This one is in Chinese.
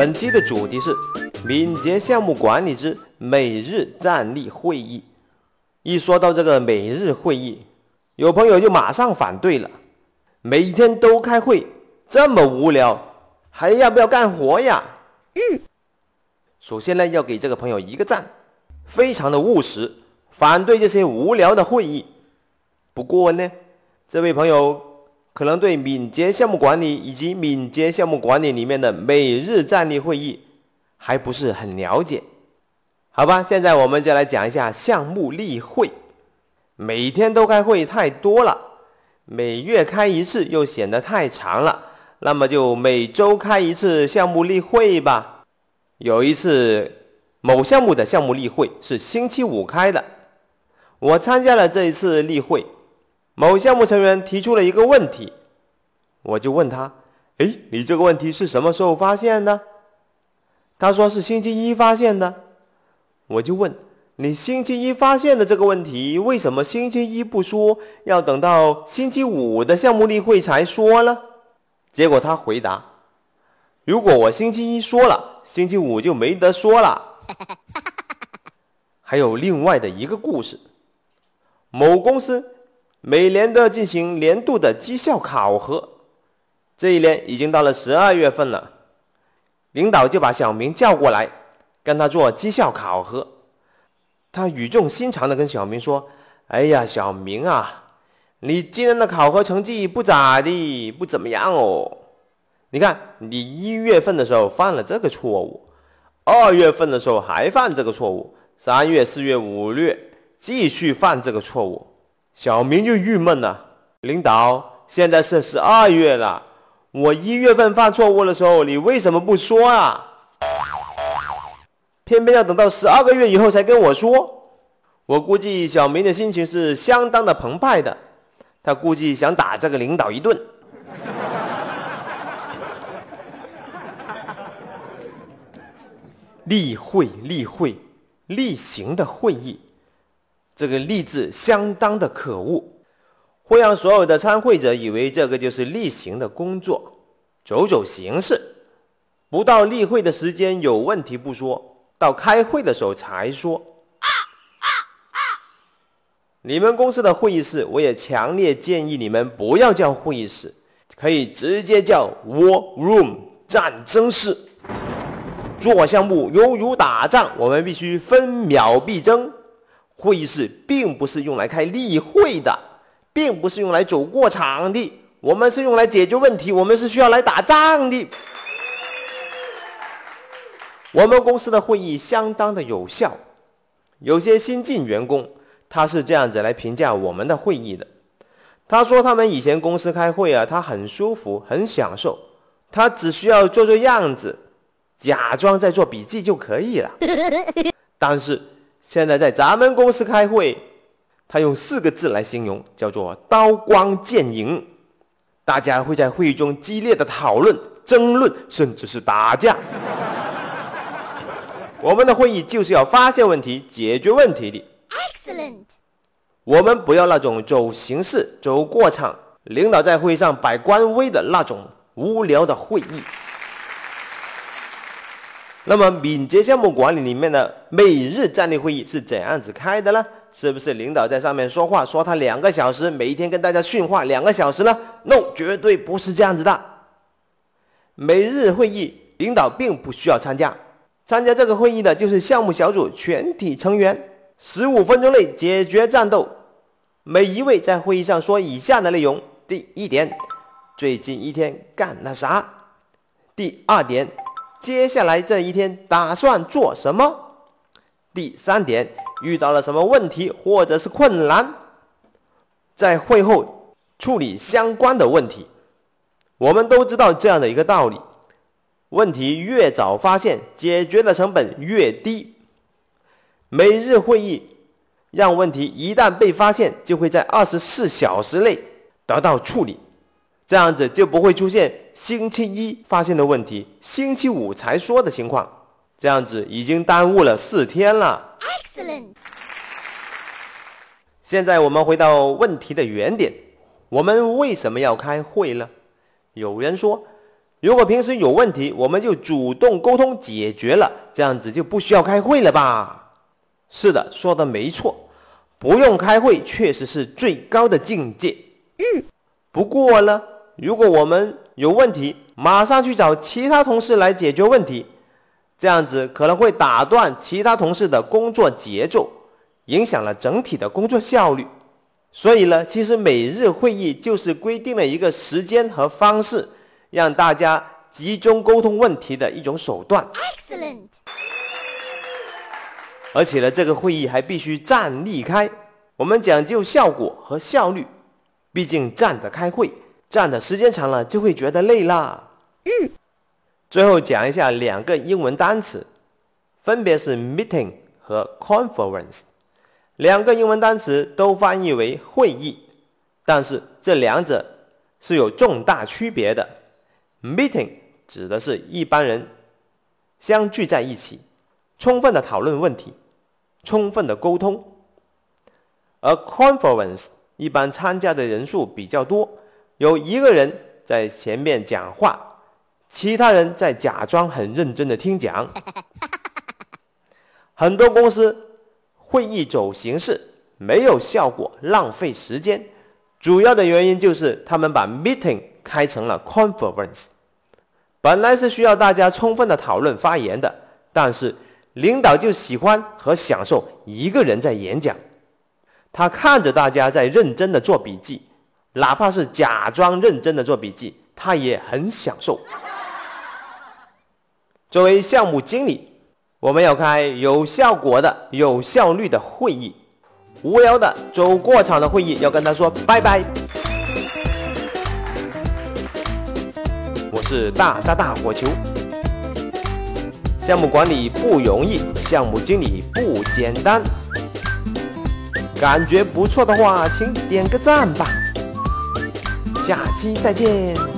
本期的主题是敏捷项目管理之每日站立会议。一说到这个每日会议，有朋友就马上反对了：每天都开会，这么无聊，还要不要干活呀？嗯。首先呢，要给这个朋友一个赞，非常的务实，反对这些无聊的会议。不过呢，这位朋友。可能对敏捷项目管理以及敏捷项目管理里面的每日站立会议还不是很了解，好吧？现在我们就来讲一下项目例会。每天都开会太多了，每月开一次又显得太长了，那么就每周开一次项目例会吧。有一次，某项目的项目例会是星期五开的，我参加了这一次例会。某项目成员提出了一个问题，我就问他：“哎，你这个问题是什么时候发现的？”他说是星期一发现的。我就问：“你星期一发现的这个问题，为什么星期一不说，要等到星期五的项目例会才说呢？”结果他回答：“如果我星期一说了，星期五就没得说了。”还有另外的一个故事，某公司。每年都进行年度的绩效考核，这一年已经到了十二月份了，领导就把小明叫过来，跟他做绩效考核。他语重心长地跟小明说：“哎呀，小明啊，你今年的考核成绩不咋地，不怎么样哦。你看，你一月份的时候犯了这个错误，二月份的时候还犯这个错误，三月、四月、五月继续犯这个错误。”小明就郁闷了，领导，现在是十二月了，我一月份犯错误的时候，你为什么不说啊？偏偏要等到十二个月以后才跟我说。我估计小明的心情是相当的澎湃的，他估计想打这个领导一顿。例会，例会，例行的会议。这个“例”字相当的可恶，会让所有的参会者以为这个就是例行的工作，走走形式。不到例会的时间有问题不说，到开会的时候才说。你们公司的会议室，我也强烈建议你们不要叫会议室，可以直接叫 War Room 战争室。做项目犹如打仗，我们必须分秒必争。会议室并不是用来开例会的，并不是用来走过场的，我们是用来解决问题，我们是需要来打仗的。我们公司的会议相当的有效，有些新进员工他是这样子来评价我们的会议的，他说他们以前公司开会啊，他很舒服，很享受，他只需要做做样子，假装在做笔记就可以了，但是。现在在咱们公司开会，他用四个字来形容，叫做“刀光剑影”。大家会在会议中激烈的讨论、争论，甚至是打架。我们的会议就是要发现问题、解决问题的。Excellent。我们不要那种走形式、走过场、领导在会上摆官威的那种无聊的会议。那么敏捷项目管理里面的每日站立会议是怎样子开的呢？是不是领导在上面说话，说他两个小时，每一天跟大家训话两个小时呢？No，绝对不是这样子的。每日会议，领导并不需要参加，参加这个会议的就是项目小组全体成员，十五分钟内解决战斗。每一位在会议上说以下的内容：第一点，最近一天干了啥？第二点。接下来这一天打算做什么？第三点，遇到了什么问题或者是困难，在会后处理相关的问题。我们都知道这样的一个道理：问题越早发现，解决的成本越低。每日会议让问题一旦被发现，就会在二十四小时内得到处理。这样子就不会出现星期一发现的问题，星期五才说的情况。这样子已经耽误了四天了。Excellent。现在我们回到问题的原点，我们为什么要开会呢？有人说，如果平时有问题，我们就主动沟通解决了，这样子就不需要开会了吧？是的，说的没错，不用开会确实是最高的境界。嗯，不过呢，如果我们有问题，马上去找其他同事来解决问题，这样子可能会打断其他同事的工作节奏，影响了整体的工作效率。所以呢，其实每日会议就是规定了一个时间和方式。让大家集中沟通问题的一种手段。Excellent。而且呢，这个会议还必须站立开。我们讲究效果和效率，毕竟站着开会，站的时间长了就会觉得累啦。嗯。最后讲一下两个英文单词，分别是 meeting 和 conference。两个英文单词都翻译为会议，但是这两者是有重大区别的。Meeting 指的是一般人相聚在一起，充分的讨论问题，充分的沟通；而 Conference 一般参加的人数比较多，有一个人在前面讲话，其他人在假装很认真的听讲。很多公司会议走形式，没有效果，浪费时间。主要的原因就是他们把 Meeting 开成了 Conference。本来是需要大家充分的讨论发言的，但是领导就喜欢和享受一个人在演讲，他看着大家在认真的做笔记，哪怕是假装认真的做笔记，他也很享受。作为项目经理，我们要开有效果的、有效率的会议，无聊的走过场的会议要跟他说拜拜。我是大大大火球。项目管理不容易，项目经理不简单。感觉不错的话，请点个赞吧。下期再见。